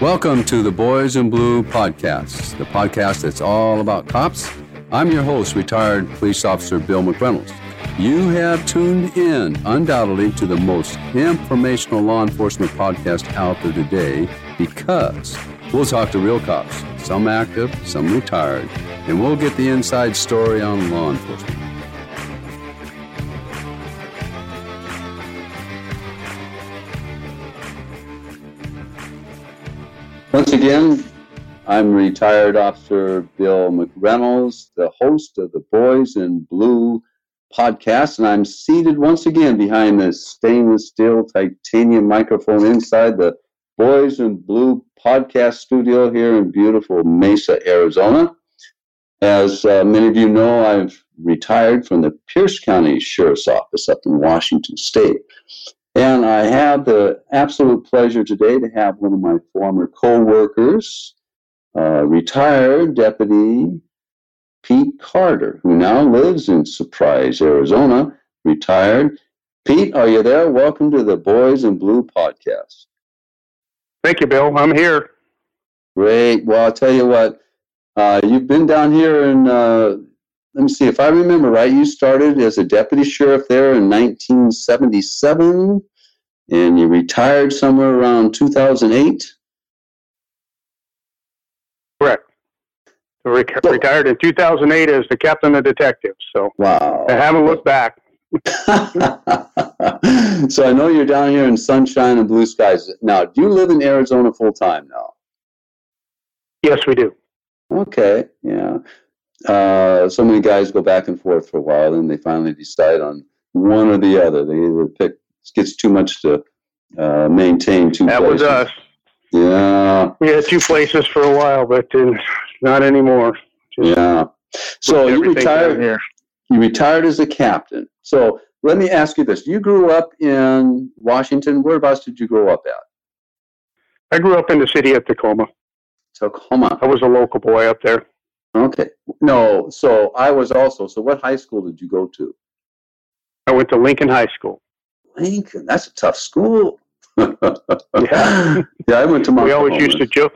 Welcome to the Boys in Blue podcast, the podcast that's all about cops. I'm your host, retired police officer Bill McReynolds. You have tuned in undoubtedly to the most informational law enforcement podcast out there today because we'll talk to real cops, some active, some retired, and we'll get the inside story on law enforcement. Again, I'm retired officer Bill McReynolds, the host of the Boys in Blue podcast, and I'm seated once again behind the stainless steel titanium microphone inside the Boys in Blue podcast studio here in beautiful Mesa, Arizona. As uh, many of you know, I've retired from the Pierce County Sheriff's Office up in Washington State. And I have the absolute pleasure today to have one of my former co workers, uh, retired Deputy Pete Carter, who now lives in Surprise, Arizona, retired. Pete, are you there? Welcome to the Boys in Blue podcast. Thank you, Bill. I'm here. Great. Well, I'll tell you what, uh, you've been down here in uh, let me see if I remember right. You started as a deputy sheriff there in 1977, and you retired somewhere around 2008. Correct. Re- retired in 2008 as the captain of detectives. So wow, I haven't looked back. so I know you're down here in sunshine and blue skies. Now, do you live in Arizona full time now? Yes, we do. Okay, yeah uh, so many guys go back and forth for a while, and they finally decide on one or the other. They either pick. It gets too much to uh, maintain two. That places. was us. Yeah. We had two places for a while, but uh, not anymore. Just yeah. So you retired. Here. You retired as a captain. So let me ask you this: You grew up in Washington. Whereabouts did you grow up at? I grew up in the city of Tacoma. Tacoma. I was a local boy up there. Okay. No, so I was also. So what high school did you go to? I went to Lincoln High School. Lincoln, that's a tough school. yeah. yeah, I went to my. We always used to joke.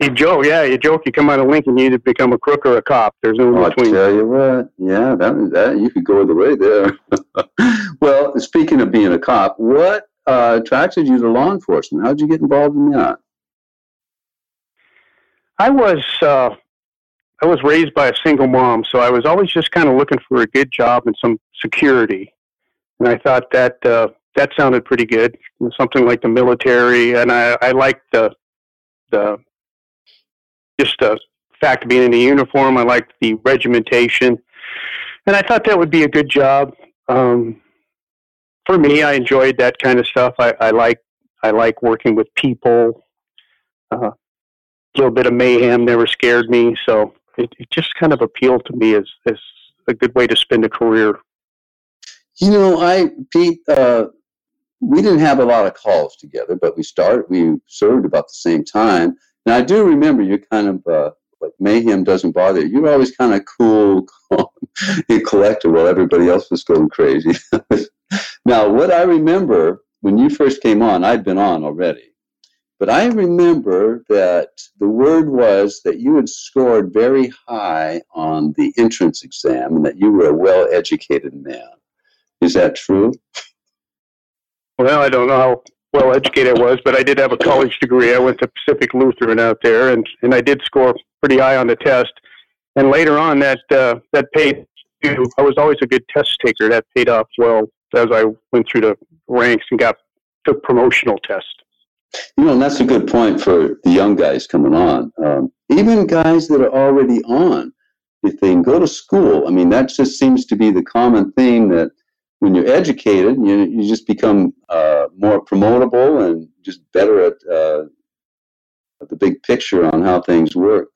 You joke, yeah, you joke. You come out of Lincoln, you either become a crook or a cop. There's no oh, between. I tell you what, yeah, that that you could go either way there. well, speaking of being a cop, what uh, attracted you to law enforcement? How did you get involved in that? I was uh, I was raised by a single mom, so I was always just kind of looking for a good job and some security. And I thought that uh, that sounded pretty good, something like the military. And I, I liked the the just the fact of being in the uniform. I liked the regimentation, and I thought that would be a good job. Um, for me, I enjoyed that kind of stuff. I, I like I like working with people. Uh, a little bit of mayhem never scared me, so it, it just kind of appealed to me as, as a good way to spend a career. You know, I, Pete, uh, we didn't have a lot of calls together, but we started, we served about the same time. And I do remember you kind of, uh, like mayhem doesn't bother you. You were always kind of cool, calm, and collected while everybody else was going crazy. now, what I remember when you first came on, I'd been on already. But I remember that the word was that you had scored very high on the entrance exam and that you were a well educated man. Is that true? Well, I don't know how well educated I was, but I did have a college degree. I went to Pacific Lutheran out there, and, and I did score pretty high on the test. And later on, that uh, that paid. I was always a good test taker. That paid off well as I went through the ranks and got took promotional tests. You know, and that's a good point for the young guys coming on. Um, even guys that are already on, if they can go to school, I mean, that just seems to be the common theme that when you're educated, you, you just become uh, more promotable and just better at, uh, at the big picture on how things work.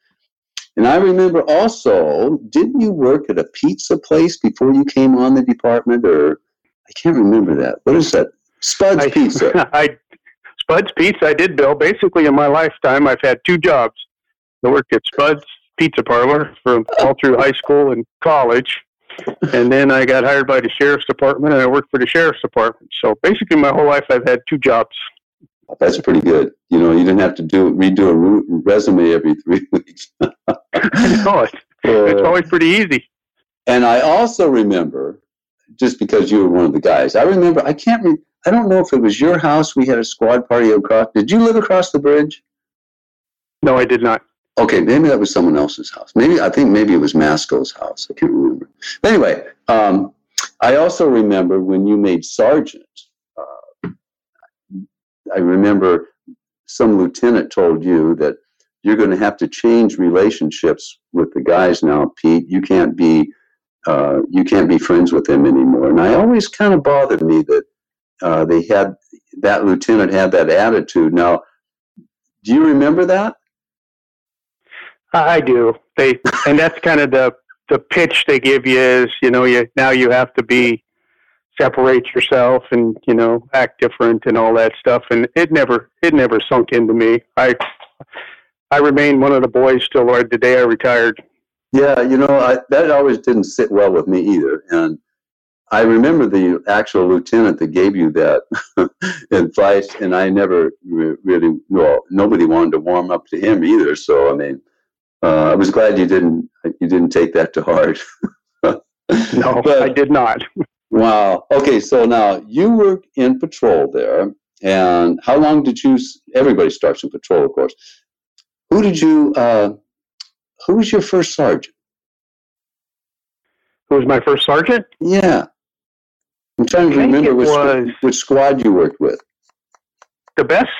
And I remember also, didn't you work at a pizza place before you came on the department? Or I can't remember that. What is that? Spud's I, Pizza. I Spud's Pizza, I did, Bill. Basically, in my lifetime, I've had two jobs. I worked at Spud's Pizza Parlor from all through high school and college, and then I got hired by the sheriff's department, and I worked for the sheriff's department. So basically, my whole life, I've had two jobs. That's pretty good. You know, you didn't have to do redo a resume every three weeks. no, it's, it's always pretty easy. And I also remember, just because you were one of the guys, I remember. I can't. Re- I don't know if it was your house. We had a squad party across. Did you live across the bridge? No, I did not. Okay, maybe that was someone else's house. Maybe I think maybe it was Masco's house. I can't remember. But anyway, um, I also remember when you made sergeant. Uh, I remember some lieutenant told you that you're going to have to change relationships with the guys now, Pete. You can't be uh, you can't be friends with them anymore. And I always kind of bothered me that uh, they had that lieutenant had that attitude. Now, do you remember that? I do. They and that's kind of the the pitch they give you is you know you now you have to be separate yourself and you know act different and all that stuff and it never it never sunk into me. I I remain one of the boys till the day I retired. Yeah, you know I, that always didn't sit well with me either, and I remember the actual lieutenant that gave you that advice, and I never re- really well nobody wanted to warm up to him either. So I mean, uh, I was glad you didn't you didn't take that to heart. no, but, I did not. wow. Okay, so now you were in patrol there, and how long did you? Everybody starts in patrol, of course. Who did you? Uh, who was your first sergeant? Who was my first sergeant? Yeah. I'm trying to remember which, was, which squad you worked with. The best.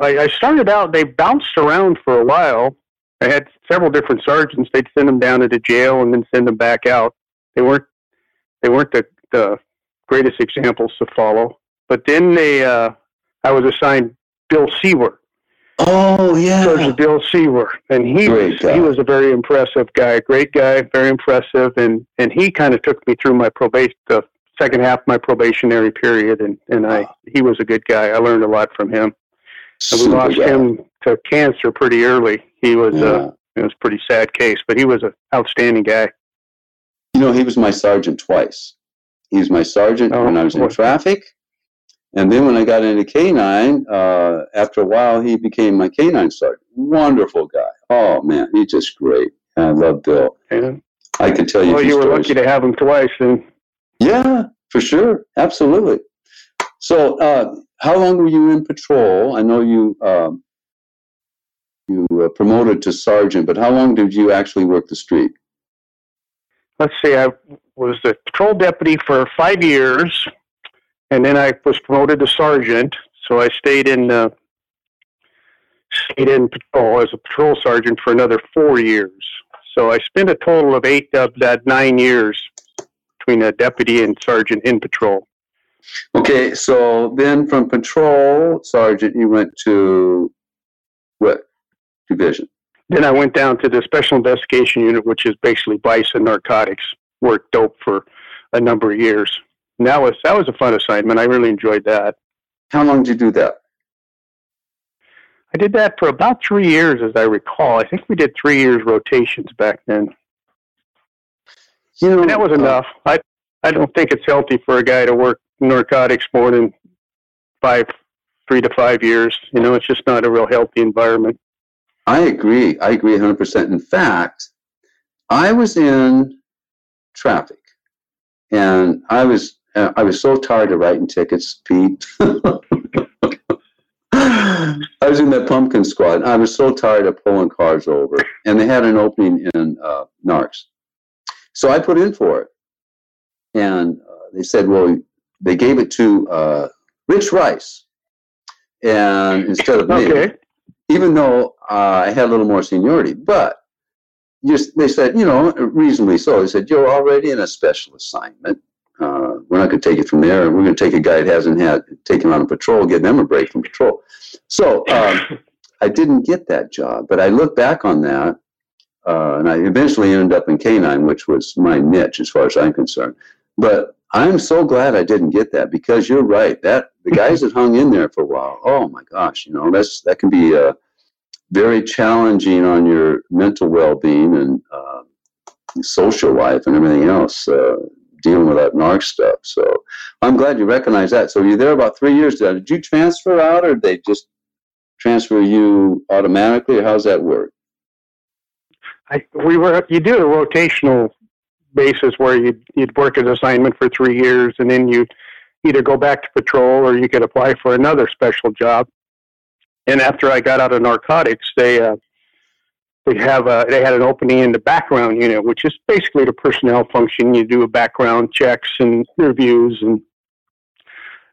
I, I started out. They bounced around for a while. I had several different sergeants. They'd send them down to the jail and then send them back out. They weren't. They weren't the, the greatest examples to follow. But then they. Uh, I was assigned Bill Seaver. Oh yeah, Sergeant Bill Seaver, and he great was guy. he was a very impressive guy, great guy, very impressive, and and he kind of took me through my probation, the second half of my probationary period, and and I he was a good guy. I learned a lot from him. And we lost guy. him to cancer pretty early. He was uh, yeah. uh, it was a pretty sad case, but he was an outstanding guy. You know, he was my sergeant twice. He was my sergeant oh, when I was in traffic, and then when I got into K9, uh, after a while, he became my K9 sergeant. Wonderful guy. Oh man, he's just great. I love Bill. Yeah. I can tell you. Well, you were stories. lucky to have him twice, then. Yeah, for sure, absolutely. So, uh, how long were you in patrol? I know you um, you uh, promoted to sergeant, but how long did you actually work the street? Let's see, I was the patrol deputy for five years, and then I was promoted to sergeant. So I stayed in uh, stayed in patrol as a patrol sergeant for another four years. So I spent a total of eight of that nine years between a deputy and sergeant in patrol. Okay, so then from patrol sergeant, you went to what division? Then I went down to the special investigation unit, which is basically vice and narcotics. Worked dope for a number of years. And that was that was a fun assignment. I really enjoyed that. How long did you do that? I did that for about three years, as I recall. I think we did three years rotations back then. You know, and that was uh, enough. I I don't think it's healthy for a guy to work narcotics more than five, three to five years. You know, it's just not a real healthy environment. I agree. I agree 100%. In fact, I was in traffic and I was uh, I was so tired of writing tickets, Pete. I was in that pumpkin squad. I was so tired of pulling cars over, and they had an opening in uh, Narcs. So I put in for it, and uh, they said, "Well, they gave it to uh, Rich Rice, and instead of me, okay. even though uh, I had a little more seniority, but." Just, they said, you know, reasonably so. They said, you're already in a special assignment. Uh, we're not going to take it from there. We're going to take a guy that hasn't had taken on a patrol, give them a break from patrol. So um, I didn't get that job, but I look back on that, uh, and I eventually ended up in K9, which was my niche as far as I'm concerned. But I'm so glad I didn't get that because you're right. That the guys that hung in there for a while, oh my gosh, you know that's that can be uh, very challenging on your mental well-being and uh, social life and everything else. Uh, dealing with that narc stuff. So I'm glad you recognize that. So you're there about three years. Did you transfer out, or did they just transfer you automatically, or how's that work? We were you do a rotational basis where you'd, you'd work an assignment for three years, and then you either go back to patrol or you could apply for another special job. And after I got out of narcotics, they uh, they have a, they had an opening in the background unit, which is basically the personnel function. You do a background checks and reviews and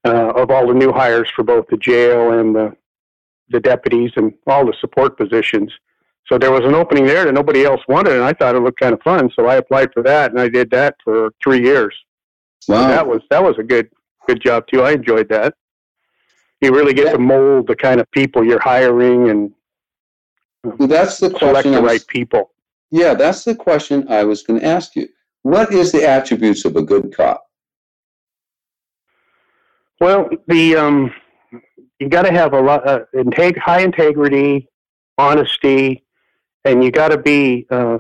uh, of all the new hires for both the jail and the the deputies and all the support positions. So there was an opening there that nobody else wanted, and I thought it looked kind of fun. So I applied for that, and I did that for three years. Wow, so that was that was a good good job too. I enjoyed that. You really get yeah. to mold the kind of people you're hiring and well, that's the select question the right people. Yeah, that's the question I was going to ask you. What is the attributes of a good cop? Well, the um, you got to have a lot uh, integ- high integrity, honesty, and you got to be uh,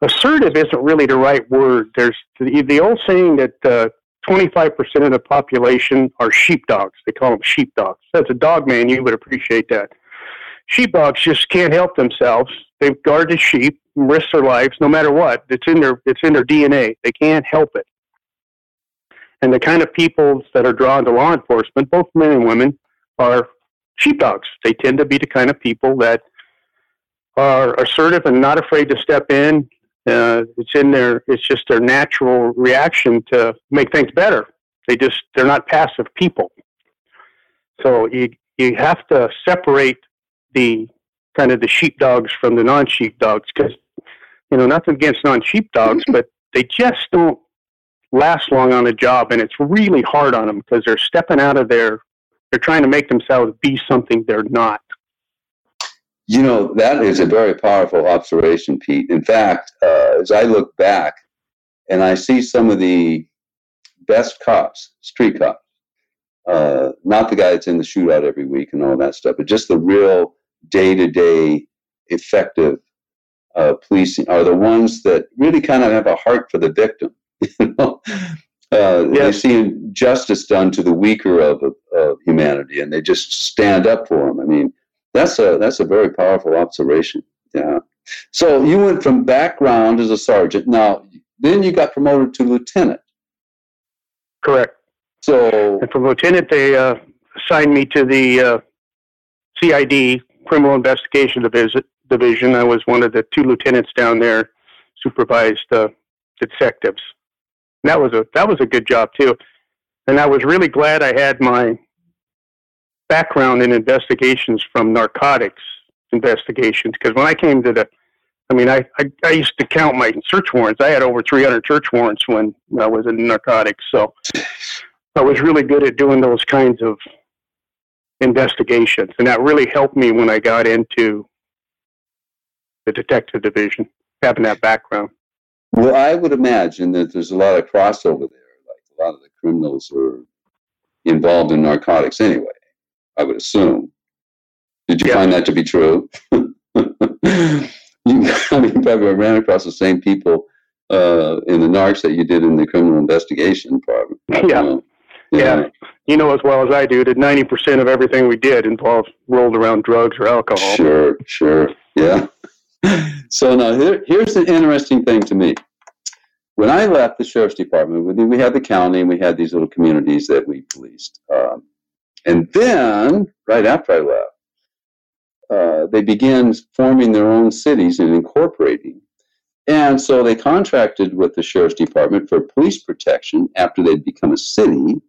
assertive. Isn't really the right word. There's the, the old saying that uh, 25% of the population are sheepdogs. They call them sheepdogs. As a dog man, you would appreciate that. Sheepdogs just can't help themselves. They guard the sheep, risk their lives, no matter what. It's in their it's in their DNA. They can't help it. And the kind of people that are drawn to law enforcement, both men and women, are sheepdogs. They tend to be the kind of people that are assertive and not afraid to step in. Uh, it's in their, it's just their natural reaction to make things better. They just, they're not passive people. So you, you have to separate the kind of the sheepdogs from the non-sheepdogs because, you know, nothing against non-sheepdogs, but they just don't last long on a job and it's really hard on them because they're stepping out of their they're trying to make themselves be something they're not. You know, that is a very powerful observation, Pete. In fact, uh, as I look back and I see some of the best cops, street cops, uh, not the guy that's in the shootout every week and all that stuff, but just the real day to day effective uh, policing are the ones that really kind of have a heart for the victim. You know? Uh, yes. They see justice done to the weaker of, of humanity, and they just stand up for them. I mean, that's a that's a very powerful observation. Yeah. So you went from background as a sergeant. Now, then you got promoted to lieutenant. Correct. So, and from lieutenant, they uh, assigned me to the uh, CID Criminal Investigation Division. I was one of the two lieutenants down there, supervised uh, detectives that was a that was a good job too. And I was really glad I had my background in investigations from narcotics investigations because when I came to the I mean, I, I, I used to count my search warrants. I had over 300 search warrants when I was in narcotics. So I was really good at doing those kinds of investigations. And that really helped me when I got into the detective division, having that background. Well, I would imagine that there's a lot of crossover there. Like a lot of the criminals are involved in narcotics anyway. I would assume. Did you yeah. find that to be true? you, I mean, probably ran across the same people uh, in the narcs that you did in the criminal investigation department. Yeah. You yeah. yeah. You know as well as I do that 90% of everything we did involved rolled around drugs or alcohol. Sure, sure. Yeah. so now here, here's an interesting thing to me. When I left the sheriff's department, we had the county and we had these little communities that we policed. Um, and then, right after I left, uh, they began forming their own cities and incorporating. And so they contracted with the sheriff's department for police protection after they'd become a city.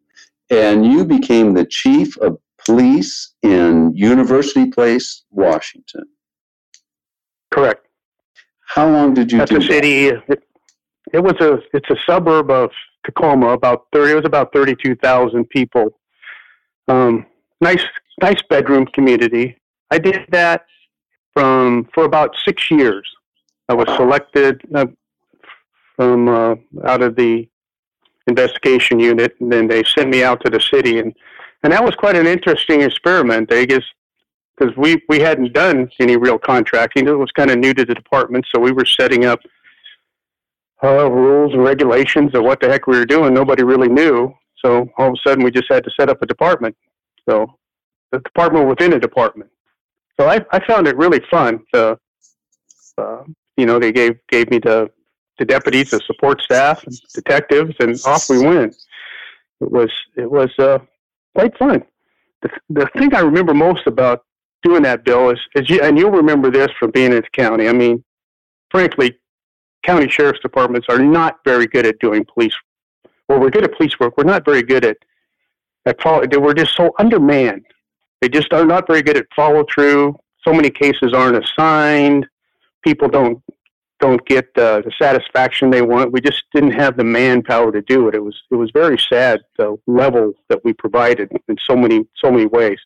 And you became the chief of police in University Place, Washington. Correct. How long did you That's do a city. It, it, was a it's a suburb of Tacoma. About thirty. It was about thirty two thousand people. Um, nice nice bedroom community. I did that from for about six years. I was selected uh, from uh, out of the investigation unit, and then they sent me out to the city, and and that was quite an interesting experiment. They just because we we hadn't done any real contracting. It was kind of new to the department, so we were setting up uh, rules and regulations of what the heck we were doing. Nobody really knew. So all of a sudden, we just had to set up a department. So the department within a department. So I, I found it really fun. To, uh, you know, they gave gave me the the deputies, the support staff, and detectives, and off we went. It was it was uh, quite fun. The, the thing I remember most about doing that, Bill, is, is you, and you'll remember this from being in the county. I mean, frankly, county sheriff's departments are not very good at doing police. Well, we're good at police work. We're not very good at at follow. We're just so undermanned. They just are not very good at follow through. So many cases aren't assigned. People don't don't get uh, the satisfaction they want. We just didn't have the manpower to do it. It was it was very sad the level that we provided in so many so many ways.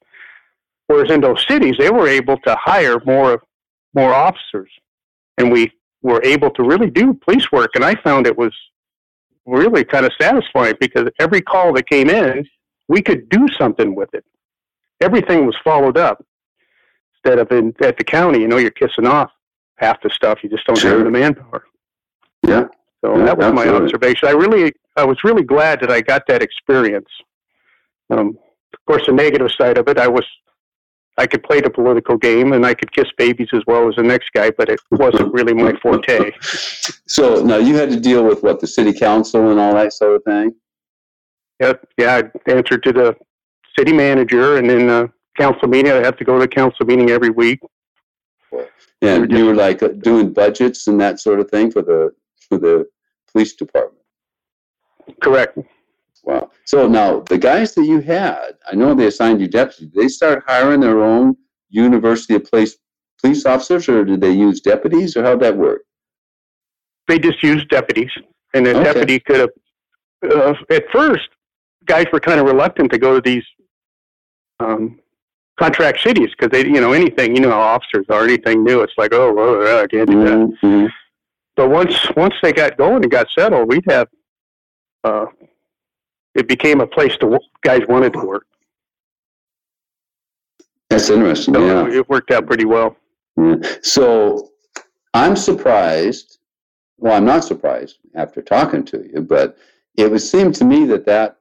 Whereas in those cities, they were able to hire more more officers, and we were able to really do police work. And I found it was really kind of satisfying because every call that came in, we could do something with it. Everything was followed up instead of in at the county. You know, you're kissing off half the stuff. You just don't sure. have the manpower. Yeah. So yeah, that was absolutely. my observation. I really, I was really glad that I got that experience. Um, of course, the negative side of it, I was, I could play the political game and I could kiss babies as well as the next guy, but it wasn't really my forte. so now you had to deal with what the city council and all that sort of thing. Yeah, yeah. I answered to the city manager, and then uh, council meeting. I have to go to the council meeting every week. Yeah, And you were like uh, doing budgets and that sort of thing for the for the police department. Correct. Wow. So now the guys that you had, I know they assigned you deputies. Did they start hiring their own University Place police officers, or did they use deputies, or how'd that work? They just used deputies, and the okay. deputy could have. Uh, at first, guys were kind of reluctant to go to these um, contract cities because they, you know, anything, you know, how officers are anything new, it's like, oh, well, I can't do that. Mm-hmm. But once once they got going and got settled, we'd have. Uh, it became a place to guys wanted to work. That's interesting. So yeah. it worked out pretty well. Yeah. So I'm surprised. Well, I'm not surprised after talking to you, but it would seem to me that that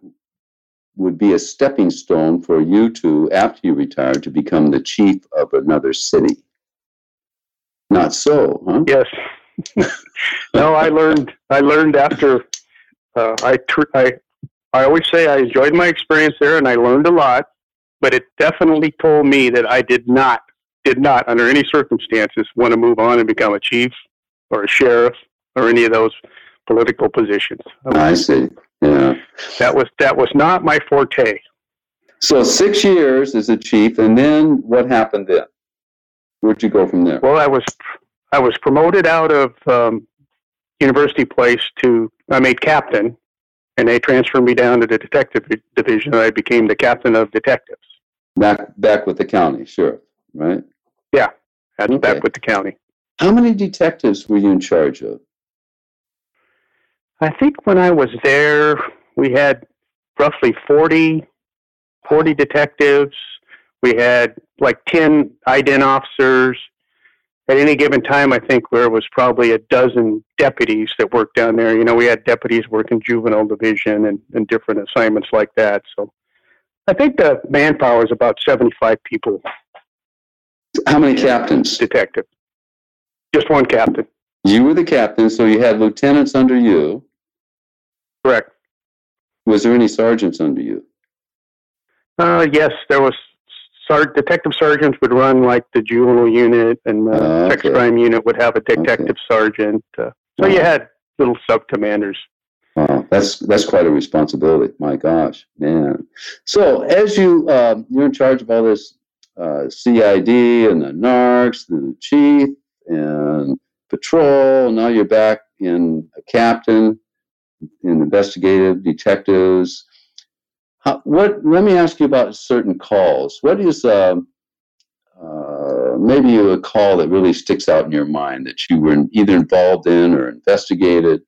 would be a stepping stone for you to, after you retire, to become the chief of another city. Not so, huh? Yes. no, I learned. I learned after. Uh, I, tr- I I always say I enjoyed my experience there, and I learned a lot. But it definitely told me that I did not, did not, under any circumstances, want to move on and become a chief or a sheriff or any of those political positions. I see. Yeah. That was that was not my forte. So six years as a chief, and then what happened then? Where'd you go from there? Well, I was I was promoted out of um, University Place to I made captain, and they transferred me down to the detective division. And I became the captain of detectives. Back back with the county, sure, right? Yeah, that's okay. back with the county. How many detectives were you in charge of? I think when I was there, we had roughly 40, 40 detectives. We had like 10 IDEN officers. At any given time, I think there was probably a dozen deputies that worked down there. You know, we had deputies working juvenile division and, and different assignments like that. So I think the manpower is about 75 people. How many captains? Detective. Just one captain. You were the captain, so you had lieutenants under you. Correct. Was there any sergeants under you? Uh, yes, there was. Sar- detective sergeants would run like the juvenile unit, and the uh, okay. sex crime unit would have a detective okay. sergeant. Uh, so you had little sub commanders. Wow, that's that's quite a responsibility. My gosh, man. So as you uh, you're in charge of all this uh, CID and the narcs, and the chief and patrol. Now you're back in a captain in investigative detectives. How, what? Let me ask you about certain calls. What is uh, uh, maybe a call that really sticks out in your mind that you were either involved in or investigated?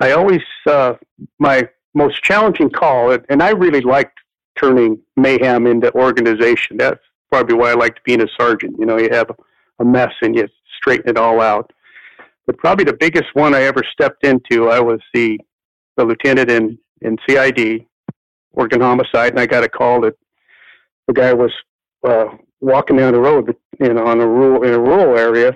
I always uh, my most challenging call, and I really liked turning mayhem into organization. That's probably why I liked being a sergeant. You know, you have a mess and you straighten it all out. But probably the biggest one I ever stepped into, I was the the lieutenant in in CID, Oregon homicide, and I got a call that the guy was uh, walking down the road, know, on a rural in a rural area,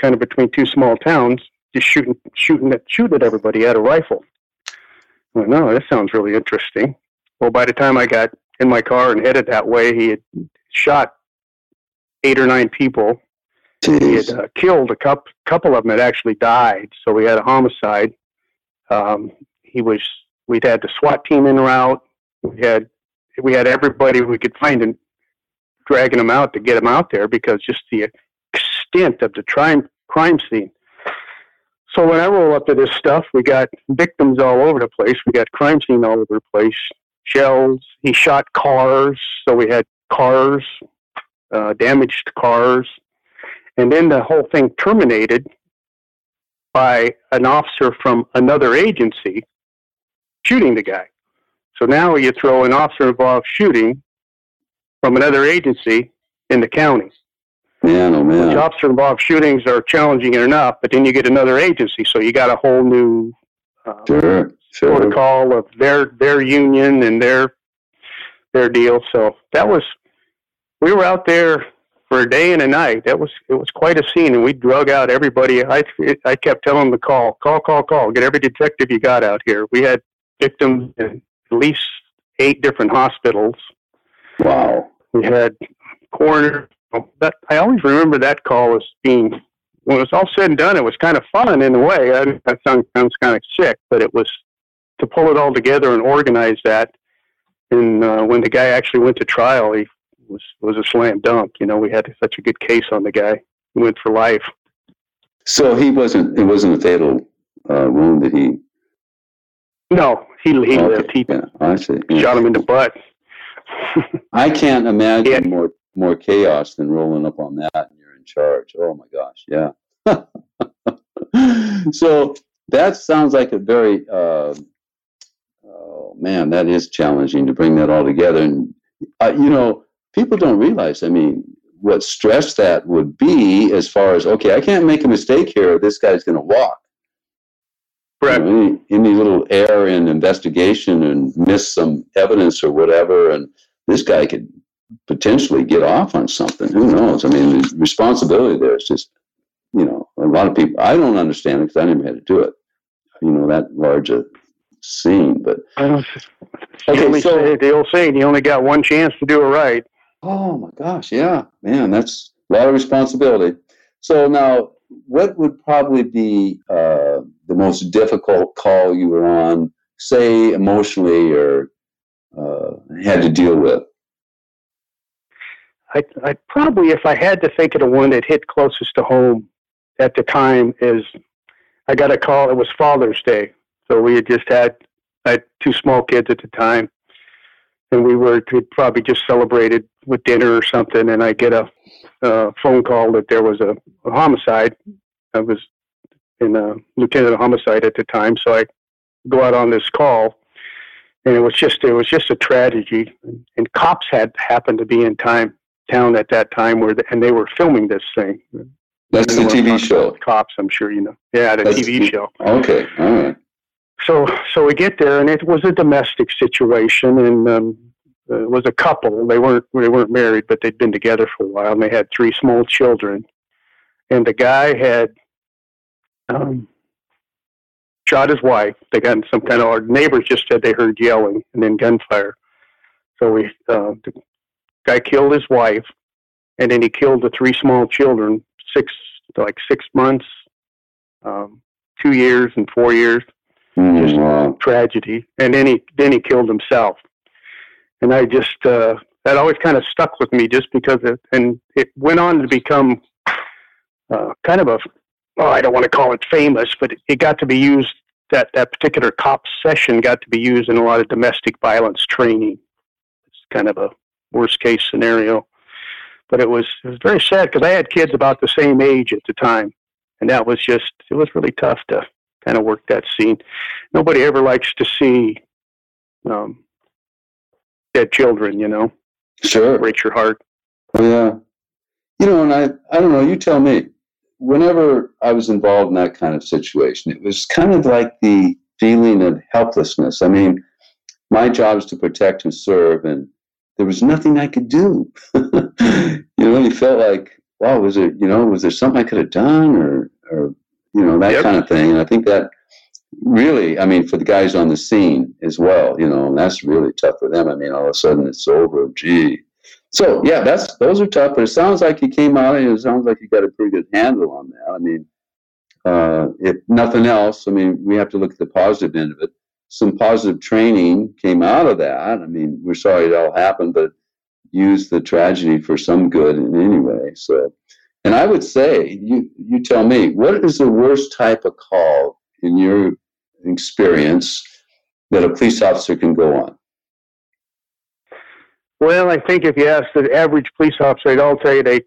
kind of between two small towns, just shooting shooting at shooting at everybody at a rifle. I went, no, that sounds really interesting. Well, by the time I got in my car and headed that way, he had shot eight or nine people. Jeez. He had uh, killed a couple, couple of them had actually died. So we had a homicide. Um, he was. We'd had the SWAT team in route. We had we had everybody we could find and dragging them out to get them out there because just the extent of the crime crime scene. So when I roll up to this stuff, we got victims all over the place. We got crime scene all over the place. Shells. He shot cars, so we had cars, uh, damaged cars, and then the whole thing terminated by an officer from another agency shooting the guy. So now you throw an officer involved shooting from another agency in the county. Man, oh Which man. officer involved shootings are challenging enough, but then you get another agency, so you got a whole new uh, Sure, sure. protocol of their their union and their their deal. So that was we were out there for a day and a night. That was it was quite a scene, and we drug out everybody. I I kept telling them to call, call, call, call. Get every detective you got out here. We had victims in at least eight different hospitals. Wow. We had coroner. That I always remember that call as being when it was all said and done. It was kind of fun in a way. I, that sounds, sounds kind of sick, but it was to pull it all together and organize that. And uh, when the guy actually went to trial, he was was a slam dunk. You know, we had such a good case on the guy. He went for life. So he wasn't. It wasn't a fatal uh, wound that he. No, he he okay, lived. He yeah, I see. yeah. shot him in the butt. I can't imagine Yeah. more more chaos than rolling up on that and you're in charge. Oh my gosh, yeah. so that sounds like a very uh, oh man, that is challenging to bring that all together. And uh, you know, people don't realize. I mean, what stress that would be as far as okay, I can't make a mistake here. This guy's going to walk. You Correct. know, any, any little error in investigation and miss some evidence or whatever, and this guy could potentially get off on something. Who knows? I mean, the responsibility there is just, you know, a lot of people. I don't understand it because I never had to do it. You know, that large a scene, but I don't. Okay, the, so- say, the old saying, you only got one chance to do it right. oh my gosh, yeah, man, that's a lot of responsibility. So now, what would probably be uh, the most difficult call you were on, say, emotionally, or uh, had to deal with? I, I probably, if I had to think of the one that hit closest to home at the time, is I got a call. It was Father's Day, so we had just had I had two small kids at the time, and we were we probably just celebrated with dinner or something. And I get a, uh phone call that there was a, a homicide. I was in a lieutenant of homicide at the time, so I go out on this call, and it was just it was just a tragedy. And cops had happened to be in time town at that time where the, and they were filming this thing. That's the TV show. Cops, I'm sure you know. Yeah, the That's TV show. Okay, all right. So so we get there and it was a domestic situation and um, uh, was a couple. They weren't they weren't married, but they'd been together for a while and they had three small children. And the guy had um, shot his wife. They got in some kind of our neighbors just said they heard yelling and then gunfire. So we uh, the guy killed his wife, and then he killed the three small children, six like six months, um, two years, and four years Mm, Just- wow. tragedy, and then he then he killed himself. And I just uh, that always kind of stuck with me, just because it and it went on to become uh, kind of a oh I don't want to call it famous, but it got to be used that that particular cop session got to be used in a lot of domestic violence training. It's kind of a worst case scenario, but it was it was very sad because I had kids about the same age at the time, and that was just it was really tough to kind of work that scene. Nobody ever likes to see um, dead children, you know, Sure. breaks your heart. Oh, yeah. You know, and I, I don't know. You tell me. whenever I was involved in that kind of situation, it was kind of like the feeling of helplessness. I mean, my job is to protect and serve, and there was nothing I could do. you know, you felt like, wow, was it, you know, was there something I could have done or, or you know, that yep. kind of thing. And I think that really, I mean, for the guys on the scene as well, you know, and that's really tough for them. I mean, all of a sudden it's over. Gee. So yeah, that's those are tough. But it sounds like you came out and it sounds like you got a pretty good handle on that. I mean, uh, if nothing else, I mean, we have to look at the positive end of it. Some positive training came out of that. I mean, we're sorry it all happened, but use the tragedy for some good in any way. So, and I would say, you you tell me, what is the worst type of call in your experience that a police officer can go on? Well, I think if you ask the average police officer, they'll tell you they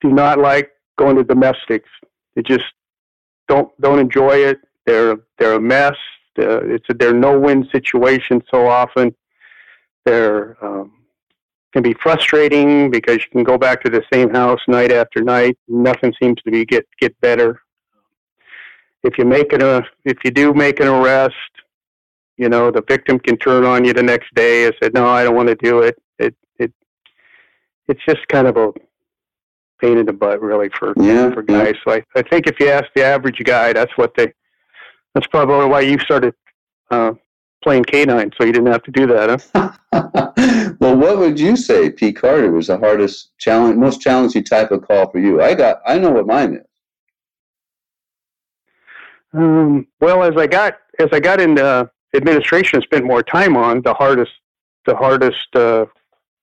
do not like going to domestics. They just don't don't enjoy it. They're they're a mess. it's a, they're no win situation so often. They're um, can be frustrating because you can go back to the same house night after night. Nothing seems to be get get better if you make it a if you do make an arrest, you know the victim can turn on you the next day and say, "No, I don't want to do it." It it it's just kind of a pain in the butt, really, for yeah, for guys. Yeah. So I, I think if you ask the average guy, that's what they. That's probably why you started uh, playing canine, so you didn't have to do that, huh? well, what would you say, P. Carter, was the hardest challenge, most challenging type of call for you? I got, I know what mine is. Um, well, as I got as I got into administration and spent more time on, the hardest the hardest uh,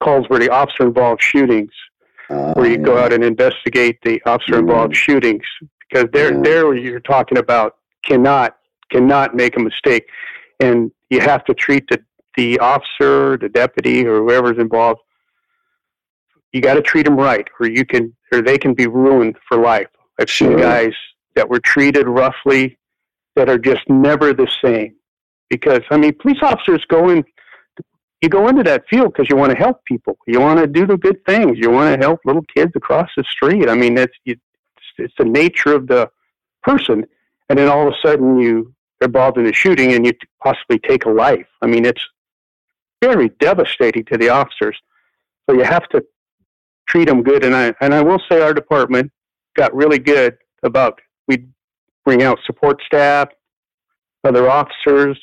calls were the officer involved shootings, uh, where you yeah. go out and investigate the officer involved mm-hmm. shootings because there yeah. there you're talking about cannot cannot make a mistake, and you have to treat the the officer, the deputy, or whoever's involved. You got to treat them right, or you can, or they can be ruined for life. I've sure. seen guys that were treated roughly that are just never the same. Because, I mean, police officers go in, you go into that field because you want to help people. You want to do the good things. You want to help little kids across the street. I mean, that's, you, it's the nature of the person. And then all of a sudden you are involved in a shooting and you possibly take a life. I mean, it's very devastating to the officers. So you have to treat them good. And I, and I will say our department got really good about we bring out support staff, other officers,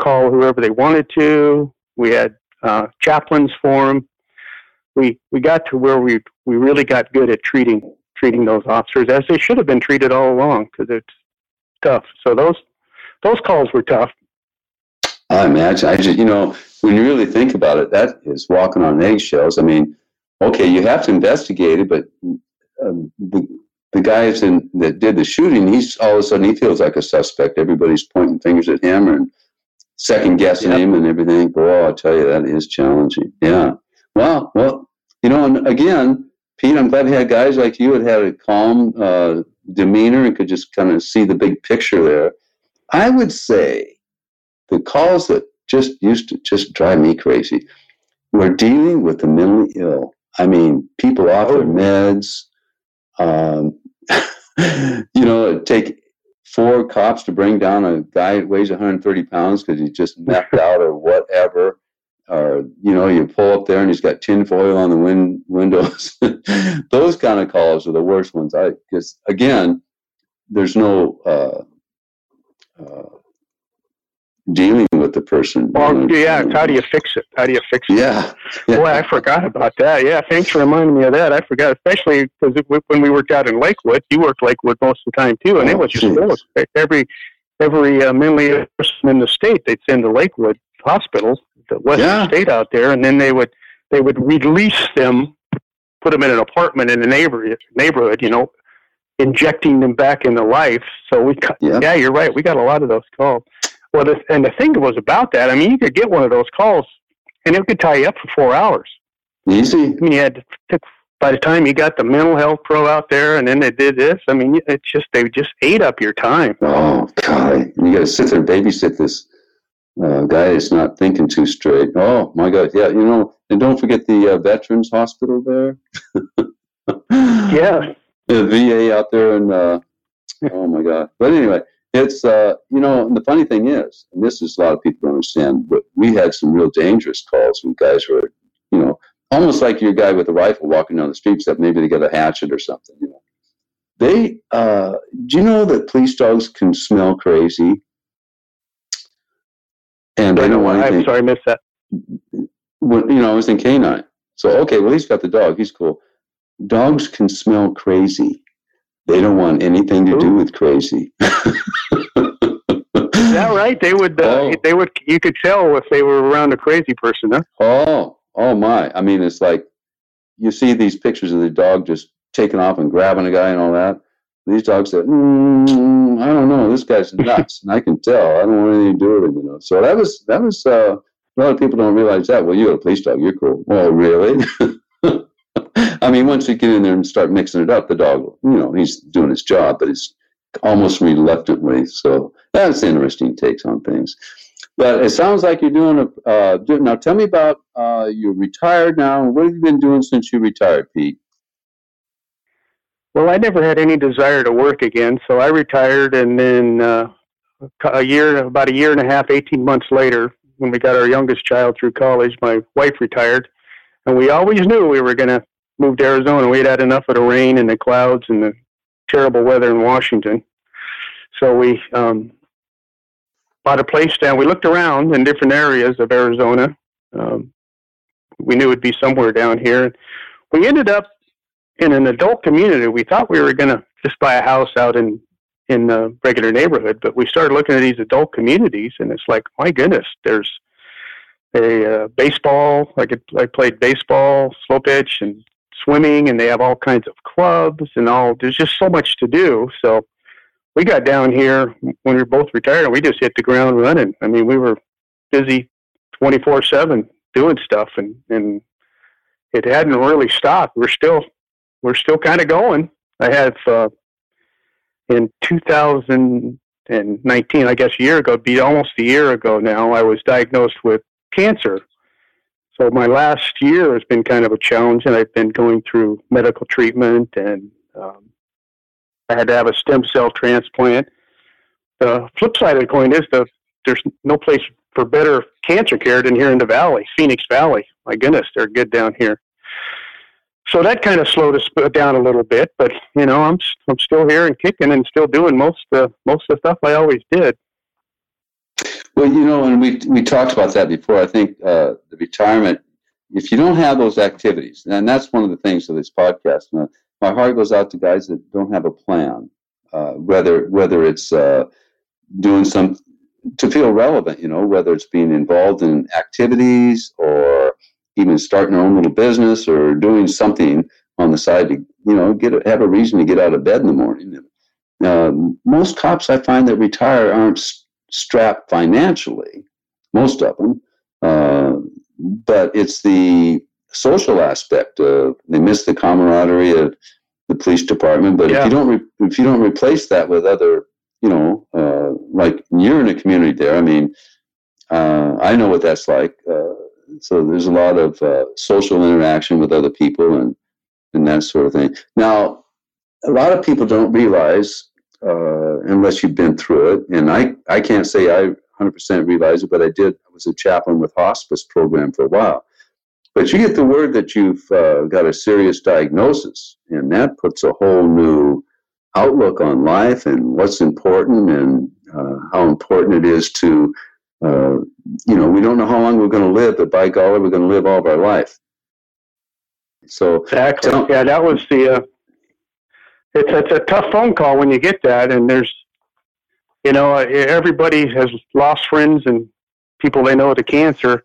call whoever they wanted to. We had uh, chaplains for them. We we got to where we we really got good at treating treating those officers as they should have been treated all along because it's tough. So those those calls were tough. I imagine. I just you know when you really think about it, that is walking on eggshells. I mean, okay, you have to investigate it, but um, the the guys in, that did the shooting, he's all of a sudden he feels like a suspect. Everybody's pointing fingers at him and second guessing yep. him and everything. Oh, I'll tell you that is challenging. Yeah. Well, well, you know, and again, Pete, I'm glad we had guys like you that had a calm uh, demeanor and could just kind of see the big picture there. I would say the calls that just used to just drive me crazy were dealing with the mentally ill. I mean, people off their oh. meds, um, you know, take four cops to bring down a guy that weighs 130 pounds because he's just knocked out or whatever. Or you know, you pull up there and he's got tinfoil on the win- windows. Those kind of calls are the worst ones. I because again, there's no uh, uh, dealing with the person. Well, you know, yeah, how do you fix it? How do you fix it? Yeah. yeah. Boy, I forgot about that. Yeah, thanks for reminding me of that. I forgot, especially because when we worked out in Lakewood, you worked Lakewood most of the time too, and oh, it was just full every every uh, mentally ill person in the state they'd send to Lakewood Hospital, the Western yeah. State out there, and then they would they would release them, put them in an apartment in a neighborhood, neighborhood, you know, injecting them back into life. So we, got, yeah. yeah, you're right. We got a lot of those calls. Well, the, and the thing was about that, I mean, you could get one of those calls, and it could tie you up for four hours. Easy. I mean, you had to, by the time you got the mental health pro out there, and then they did this. I mean, it's just they just ate up your time. Oh God! You got to sit there and babysit this uh, guy that's not thinking too straight. Oh my God! Yeah, you know, and don't forget the uh, Veterans Hospital there. yeah. The VA out there in uh, oh my god! But anyway, it's uh, you know, and the funny thing is, and this is a lot of people don't understand, but we had some real dangerous calls when guys were, you know, almost like your guy with a rifle walking down the street, except maybe they got a hatchet or something. You know, they uh, do you know that police dogs can smell crazy, and don't want anything. I'm sorry, I missed that. When, you know, I was in canine, so okay, well he's got the dog, he's cool. Dogs can smell crazy. They don't want anything to do with crazy. Is that right? They would. Uh, oh. They would. You could tell if they were around a crazy person, huh? Oh, oh my! I mean, it's like you see these pictures of the dog just taking off and grabbing a guy and all that. These dogs said, mm, "I don't know. This guy's nuts," and I can tell. I don't want anything to do with him, you know. So that was that was. Uh, a lot of people don't realize that. Well, you're a police dog. You're cool. Well, really? Mean, once you get in there and start mixing it up, the dog, you know, he's doing his job, but he's almost reluctantly. So that's interesting takes on things. But it sounds like you're doing a. Uh, now, tell me about uh, you're retired now. What have you been doing since you retired, Pete? Well, I never had any desire to work again, so I retired, and then uh, a year, about a year and a half, eighteen months later, when we got our youngest child through college, my wife retired, and we always knew we were going to move to Arizona. We had had enough of the rain and the clouds and the terrible weather in Washington. So we um, bought a place down. We looked around in different areas of Arizona. Um, we knew it'd be somewhere down here. We ended up in an adult community. We thought we were going to just buy a house out in in a regular neighborhood, but we started looking at these adult communities, and it's like, my goodness, there's a uh, baseball. I could I played baseball, slow pitch, and swimming, and they have all kinds of clubs and all. There's just so much to do. So we got down here when we were both retired, and we just hit the ground running. I mean, we were busy 24 seven doing stuff, and and it hadn't really stopped. We're still we're still kind of going. I have uh, in 2019, I guess a year ago, be almost a year ago now, I was diagnosed with cancer so my last year has been kind of a challenge, and I've been going through medical treatment, and um, I had to have a stem cell transplant. The flip side of the coin is the there's no place for better cancer care than here in the valley, Phoenix Valley. My goodness, they're good down here. So that kind of slowed us down a little bit, but you know, I'm I'm still here and kicking and still doing most of most of the stuff I always did. Well, you know, and we we talked about that before. I think uh, the retirement, if you don't have those activities, and that's one of the things of this podcast. My, my heart goes out to guys that don't have a plan, uh, whether whether it's uh, doing some to feel relevant. You know, whether it's being involved in activities or even starting our own little business or doing something on the side to you know get have a reason to get out of bed in the morning. Uh, most cops I find that retire aren't strapped financially, most of them. Uh, but it's the social aspect of they miss the camaraderie of the police department. But yeah. if you don't re- if you don't replace that with other, you know, uh, like you're in a community there. I mean, uh, I know what that's like. Uh, so there's a lot of uh, social interaction with other people and and that sort of thing. Now, a lot of people don't realize uh, unless you've been through it. And I, I can't say I 100% realize it, but I did. I was a chaplain with hospice program for a while. But you get the word that you've uh, got a serious diagnosis, and that puts a whole new outlook on life and what's important and uh, how important it is to, uh, you know, we don't know how long we're going to live, but by golly, we're going to live all of our life. So exactly, yeah, that was the uh, it's it's a tough phone call when you get that, and there's, you know, everybody has lost friends and people they know the cancer,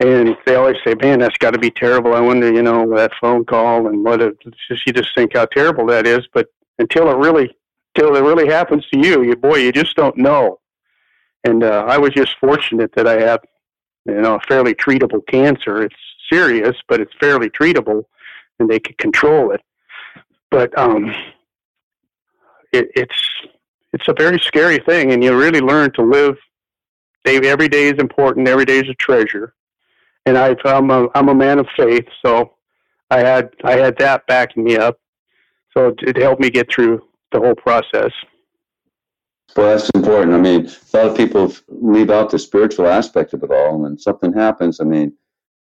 and they always say, "Man, that's got to be terrible." I wonder, you know, that phone call and what it, just you just think how terrible that is, but until it really, until it really happens to you, you boy, you just don't know. And uh, I was just fortunate that I have, you know, a fairly treatable cancer. It's serious, but it's fairly treatable, and they could control it but um, it, it's it's a very scary thing, and you really learn to live. Every day is important. Every day is a treasure, and I, I'm a I'm a man of faith, so I had I had that backing me up, so it, it helped me get through the whole process. Well, that's important. I mean, a lot of people leave out the spiritual aspect of it all. And when something happens, I mean,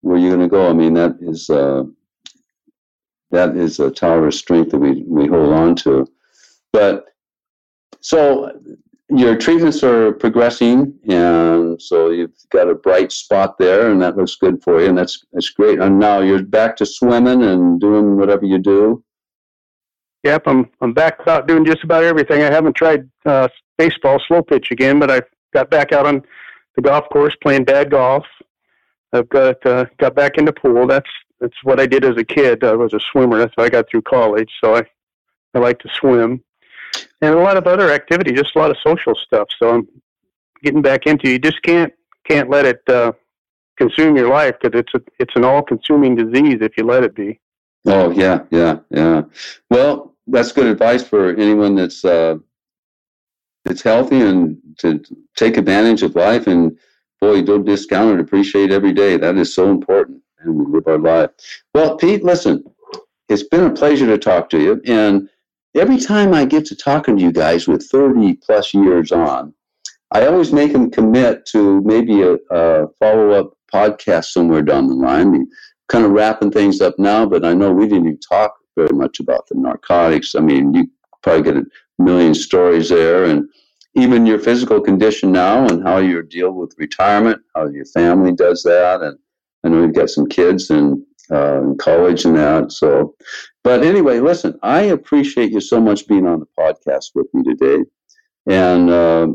where are you going to go? I mean, that is uh, that is a tower of strength that we we hold on to. But so your treatments are progressing, and so you've got a bright spot there, and that looks good for you, and that's that's great. And now you're back to swimming and doing whatever you do. Yep, I'm I'm back about doing just about everything. I haven't tried uh, baseball slow pitch again, but I got back out on the golf course playing bad golf. I've got uh, got back into pool. That's that's what I did as a kid. I was a swimmer. That's how I got through college. So I I like to swim, and a lot of other activities, just a lot of social stuff. So I'm getting back into. You just can't can't let it uh, consume your life because it's a it's an all consuming disease if you let it be. Oh yeah, yeah, yeah. Well, that's good advice for anyone that's uh, that's healthy and to take advantage of life. And boy, don't discount it. Appreciate every day. That is so important, and we live our life. Well, Pete, listen, it's been a pleasure to talk to you. And every time I get to talking to you guys with thirty plus years on, I always make them commit to maybe a, a follow up podcast somewhere down the line. I mean, kind of wrapping things up now, but I know we didn't even talk very much about the narcotics. I mean, you probably get a million stories there, and even your physical condition now and how you deal with retirement, how your family does that, and I know you've got some kids in, uh, in college and that. So, but anyway, listen, I appreciate you so much being on the podcast with me today, and uh,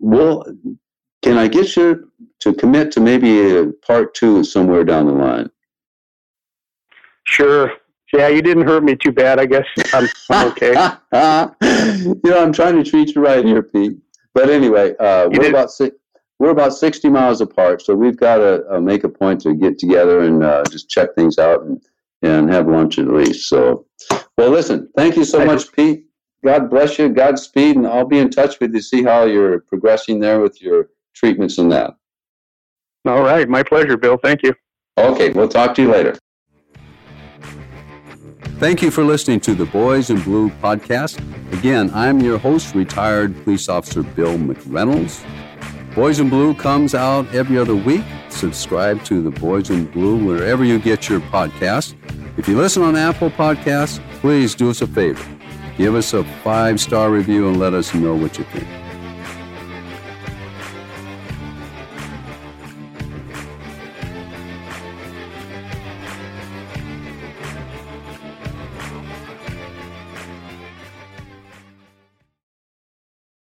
we'll. Can I get you to commit to maybe a part two somewhere down the line? Sure. Yeah, you didn't hurt me too bad. I guess I'm, I'm okay. you know, I'm trying to treat you right here, Pete. But anyway, uh, we're about six, we're about 60 miles apart, so we've got to uh, make a point to get together and uh, just check things out and, and have lunch at least. So, well, listen, thank you so much, Pete. God bless you. Godspeed, and I'll be in touch with you to see how you're progressing there with your treatments and that. All right, my pleasure, Bill. Thank you. Okay, we'll talk to you later. Thank you for listening to the Boys in Blue podcast. Again, I'm your host, retired police officer Bill McReynolds. Boys in Blue comes out every other week. Subscribe to the Boys in Blue wherever you get your podcast. If you listen on Apple Podcasts, please do us a favor. Give us a five star review and let us know what you think.